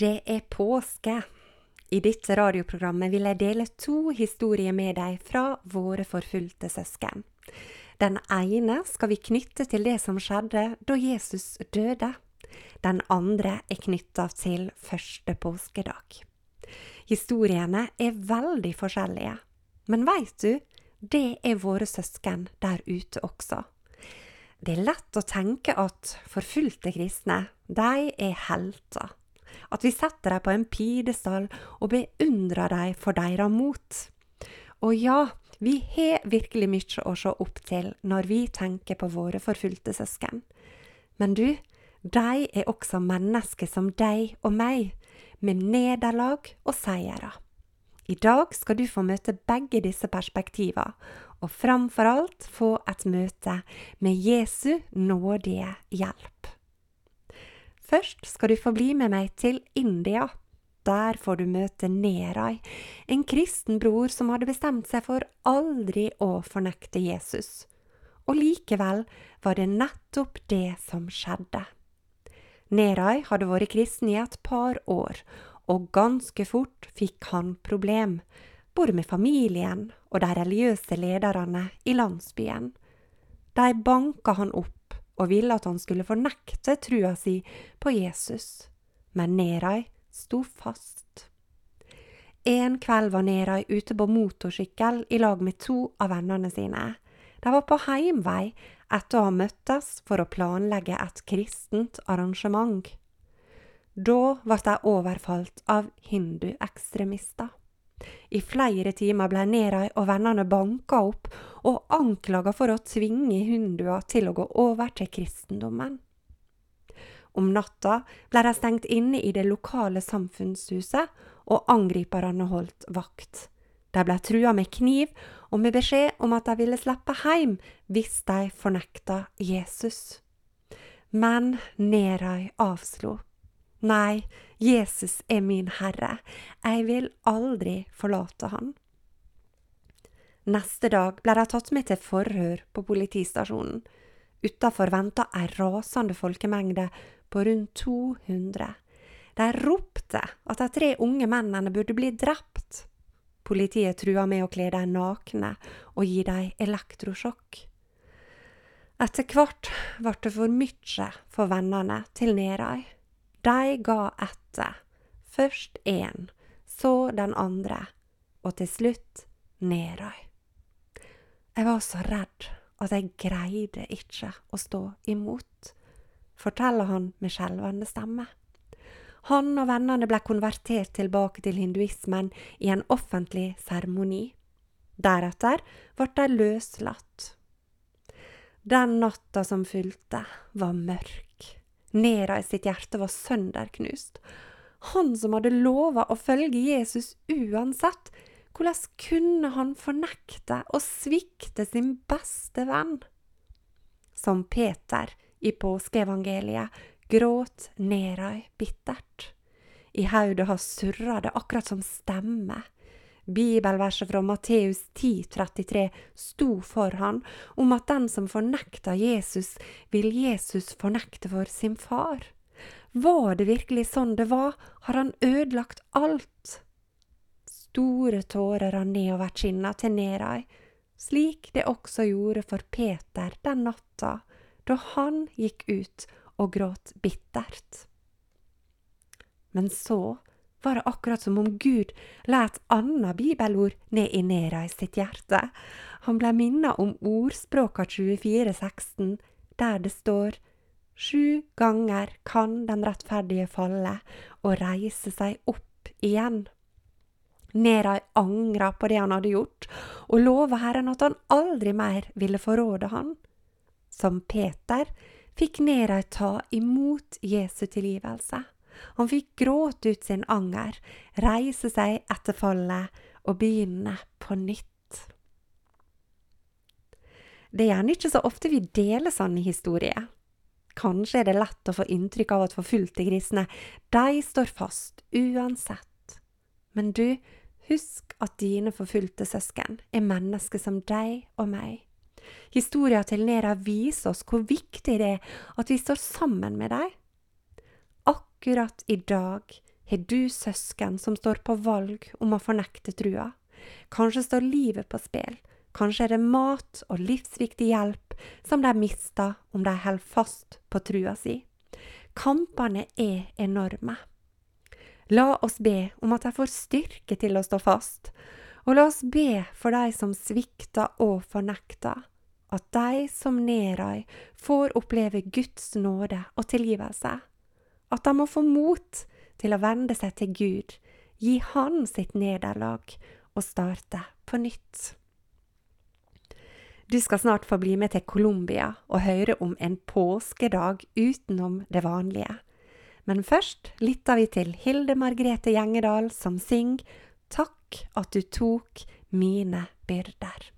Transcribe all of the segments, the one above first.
Det er påske. I dette radioprogrammet vil jeg dele to historier med deg fra våre forfulgte søsken. Den ene skal vi knytte til det som skjedde da Jesus døde. Den andre er knytta til første påskedag. Historiene er veldig forskjellige, men veit du, det er våre søsken der ute også. Det er lett å tenke at forfulgte kristne, de er helter at vi setter deg på en pidestall og beundrer deg for deres mot. Og ja, vi har virkelig mye å se opp til når vi tenker på våre forfulgte søsken. Men du, de er også mennesker som deg og meg, med nederlag og seire. I dag skal du få møte begge disse perspektivene, og framfor alt få et møte med Jesu nådige hjelp. Først skal du få bli med meg til India. Der får du møte Nerai, en kristen bror som hadde bestemt seg for aldri å fornekte Jesus. Og likevel var det nettopp det som skjedde. Nerai hadde vært kristen i et par år, og ganske fort fikk han problem, både med familien og de religiøse lederne i landsbyen. De banka han opp og ville at han skulle fornekte trua si på Jesus. Men Nerai sto fast. En kveld var Nerai ute på motorsykkel i lag med to av vennene sine. De var på heimvei etter å ha møttes for å planlegge et kristent arrangement. Da ble de overfalt av hinduekstremister. I flere timer ble Nerai og vennene banka opp og anklaga for å tvinge hundua til å gå over til kristendommen. Om natta ble de stengt inne i det lokale samfunnshuset, og angriperne holdt vakt. De ble trua med kniv og med beskjed om at de ville slippe hjem hvis de fornekta Jesus. Men Nerai avslo. Nei, Jesus er min Herre, jeg vil aldri forlate han. Neste dag ble de tatt med til forhør på politistasjonen. Utafor venta ei rasende folkemengde på rundt 200. De ropte at de tre unge mennene burde bli drept. Politiet trua med å kle dem nakne og gi dem elektrosjokk. Etter hvert ble det for mye for vennene til Nerai. De ga etter. Først én, så den andre, og til slutt Nerøy. Jeg var så redd at jeg greide ikke å stå imot, forteller han med skjelvende stemme. Han og vennene ble konvertert tilbake til hinduismen i en offentlig seremoni. Deretter ble de løslatt. Den natta som fulgte, var mørk. Nera i sitt hjerte var sønderknust. Han som hadde lova å følge Jesus uansett, hvordan kunne han fornekte og svikte sin beste venn? Som Peter i påskeevangeliet gråt Nerai bittert. I hodet hans surra det akkurat som stemme. Bibelverset fra Matteus 10,33 sto for han om at den som fornekta Jesus, vil Jesus fornekte for sin far. Var det virkelig sånn det var, har han ødelagt alt. Store tårer rann nedover kinna til Nerai, slik det også gjorde for Peter den natta da han gikk ut og gråt bittert. Men så var det akkurat som om Gud la et annet bibelord ned i Nerai sitt hjerte. Han ble minnet om ordspråka 2416, der det står Sju ganger kan den rettferdige falle og reise seg opp igjen. Nerai angra på det han hadde gjort, og lova Herren at han aldri mer ville forråde han. Som Peter fikk Nerai ta imot Jesu tilgivelse. Han fikk gråte ut sin anger, reise seg etter fallet og begynne på nytt. Det er gjerne ikke så ofte vi deler sånne historier. Kanskje er det lett å få inntrykk av at forfulgte grisene, de står fast uansett. Men du, husk at dine forfulgte søsken er mennesker som deg og meg. Historia til Nera viser oss hvor viktig det er at vi står sammen med dem. Akkurat i dag har du søsken som står på valg om å fornekte trua. Kanskje står livet på spill. Kanskje er det mat og livsviktig hjelp som de mister om de holder fast på trua si. Kampene er enorme. La oss be om at de får styrke til å stå fast, og la oss be for de som svikter og fornekter, at de som Nerai får oppleve Guds nåde og tilgivelse, at de må få mot til å vende seg til Gud, gi Han sitt nederlag og starte på nytt. Du skal snart få bli med til Colombia og høre om en påskedag utenom det vanlige. Men først lytter vi til Hilde Margrete Gjengedal som synger Takk at du tok mine byrder.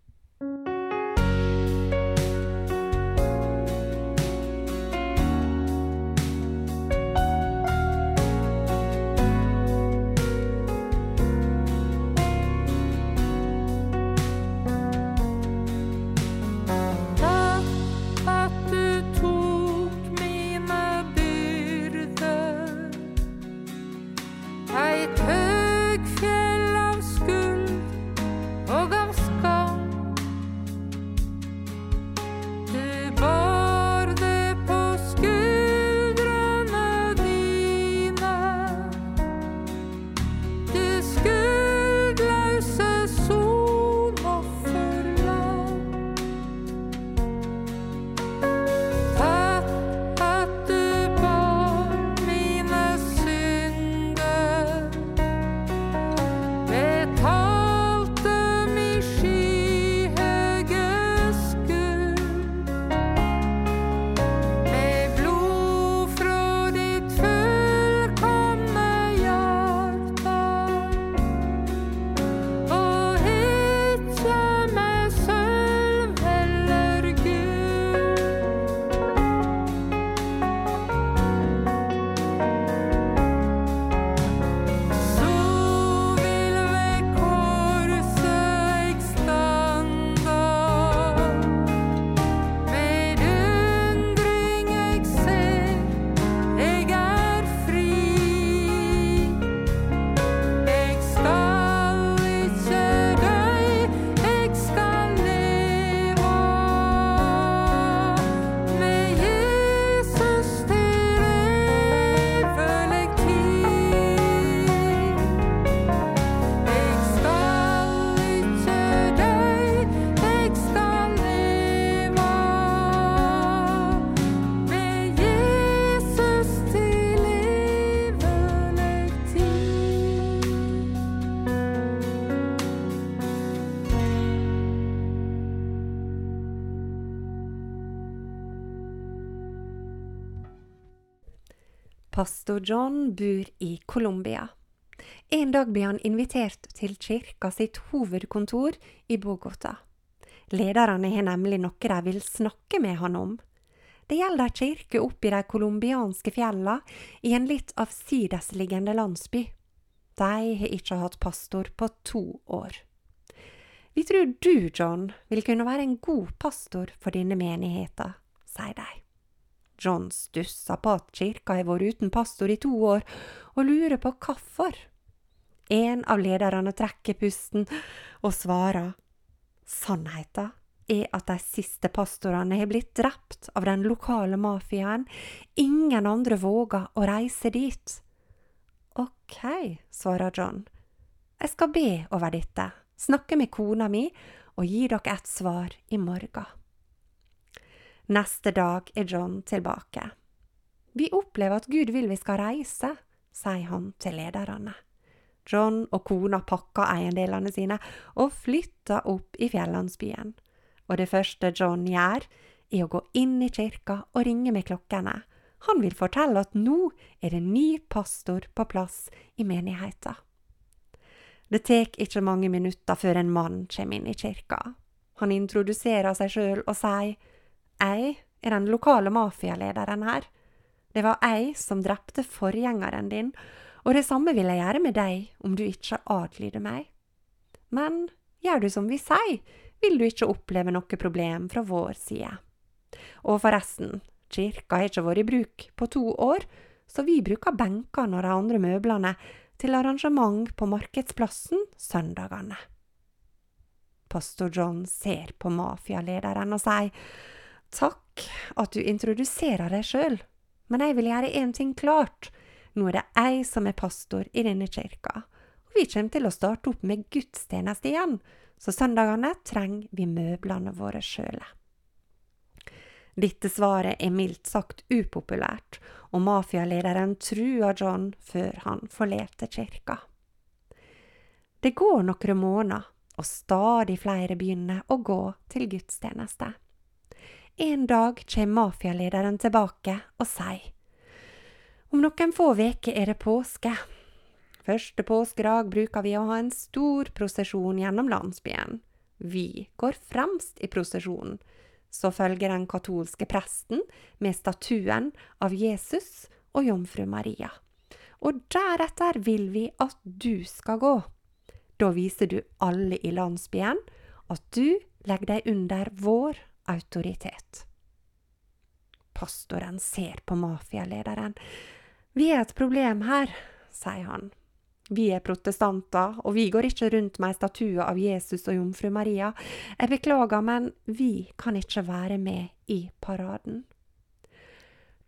Pastor John bor i Colombia. En dag blir han invitert til kirka sitt hovedkontor i Bogotá. Lederne har nemlig noe de vil snakke med han om. Det gjelder ei kirke oppi de colombianske fjella, i en litt avsidesliggende landsby. De har ikke hatt pastor på to år. Vi tror du, John, vil kunne være en god pastor for denne menigheten, sier de. John stusser på at kirka har vært uten pastor i to år, og lurer på hvorfor. En av lederne trekker pusten og svarer. Sannheten er at de siste pastorene har blitt drept av den lokale mafiaen. Ingen andre våger å reise dit. Ok, svarer John. Jeg skal be over dette, snakke med kona mi og gi dere et svar i morgen. Neste dag er John tilbake. Vi opplever at Gud vil vi skal reise, sier han til lederne. John og kona pakker eiendelene sine og flytter opp i fjellandsbyen. Og det første John gjør, er å gå inn i kirka og ringe med klokkene. Han vil fortelle at nå er det ny pastor på plass i menigheten. Det tek ikke mange minutter før en mann kommer inn i kirka. Han introduserer seg sjøl og sier Jeg er den lokale mafialederen her. Det var jeg som drepte forgjengeren din, og det samme vil jeg gjøre med deg om du ikke adlyder meg. Men gjør du som vi sier, vil du ikke oppleve noe problem fra vår side. Og forresten, kirka har ikke vært i bruk på to år, så vi bruker benkene og de andre møblene til arrangement på markedsplassen søndagene. Pastor John ser på mafialederen og sier takk at du introduserer deg sjøl, men jeg vil gjøre én ting klart. Nå er det jeg som er pastor i denne kirka, og vi kommer til å starte opp med gudstjeneste igjen, så søndagene trenger vi møblene våre sjøle. Dette svaret er mildt sagt upopulært, og mafialederen trua John før han forlater kirka. Det går noen måneder, og stadig flere begynner å gå til gudstjeneste. En dag kommer mafialederen tilbake og sier om noen få veker er det påske. Første påskedag bruker vi å ha en stor prosesjon gjennom landsbyen. Vi går fremst i prosesjonen. Så følger den katolske presten med statuen av Jesus og jomfru Maria. Og deretter vil vi at du skal gå. Da viser du alle i landsbyen at du legger deg under vår autoritet. Pastoren ser på mafialederen. Vi er et problem her, sier han. Vi er protestanter, og vi går ikke rundt med ei statue av Jesus og jomfru Maria. Jeg beklager, men vi kan ikke være med i paraden.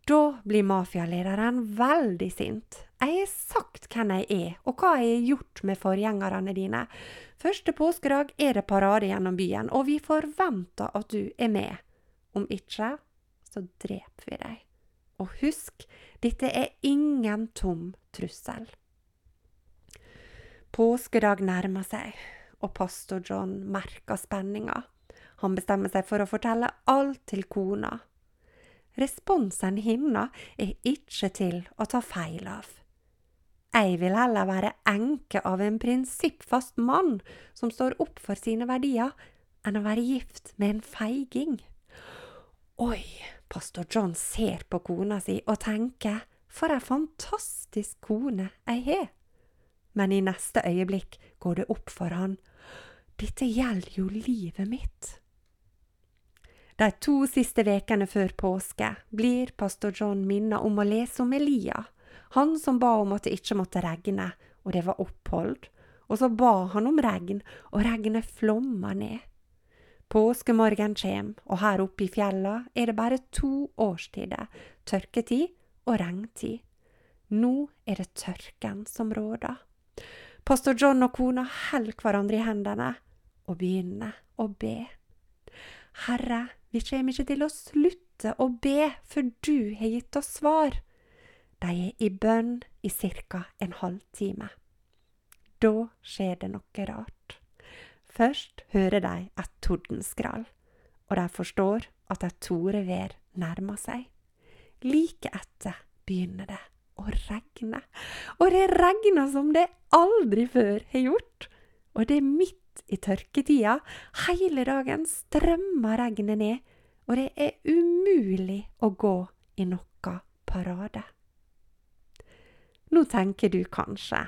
Da blir mafialederen veldig sint. Jeg har sagt hvem jeg er, og hva jeg har gjort med forgjengerne dine. Første påskedag er det parade gjennom byen, og vi forventer at du er med. Om ikke, så dreper vi deg. Og husk, dette er ingen tom trussel. Påskedag nærmer seg, og pastor John merker spenninga. Han bestemmer seg for å fortelle alt til kona. Responsen hennes er ikke til å ta feil av. Jeg vil heller være enke av en prinsippfast mann som står opp for sine verdier, enn å være gift med en feiging. Oi, Pastor John ser på kona si og tenker for ei fantastisk kone jeg har. Men i neste øyeblikk går det opp for han. Dette gjelder jo livet mitt. De to siste vekene før påske blir pastor John minnet om å lese om Elia, han som ba om at det ikke måtte regne, og det var opphold. Og så ba han om regn, og regnet flomma ned. Påskemorgen kjem, og her oppe i fjella er det bare to årstider, tørketid og regntid. Nå er det tørken som råder. Pastor John og kona holder hverandre i hendene og begynner å be. Herre, vi kommer ikke til å slutte å be før du har gitt oss svar. De er i bønn i ca. en halvtime. Da skjer det noe rart. Først hører de et tordenskrall, og de forstår at et torevær nærmer seg. Like etter begynner det å regne, og det regner som det aldri før har gjort. Og det er midt i tørketida. Hele dagen strømmer regnet ned, og det er umulig å gå i noe parade. Nå tenker du kanskje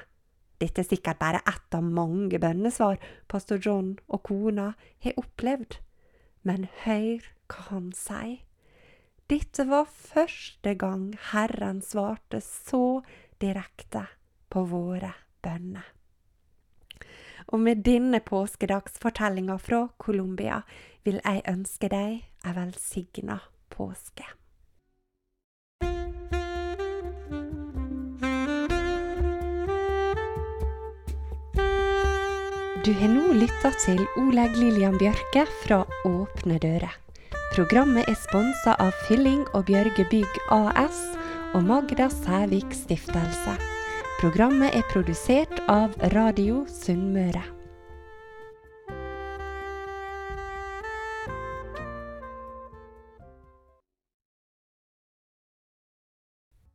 dette er sikkert bare ett av mange bønnesvar pastor John og kona har opplevd. Men hør hva han sier. Dette var første gang Herren svarte så direkte på våre bønner. Og med denne påskedagsfortellinga fra Colombia vil jeg ønske deg ei velsigna påske. Du har nå lytta til Oleg Lillian Bjørke fra Åpne dører. Programmet er sponsa av Fylling og Bjørge Bygg AS og Magda Sævik Stiftelse. Programmet er produsert av Radio Sunnmøre.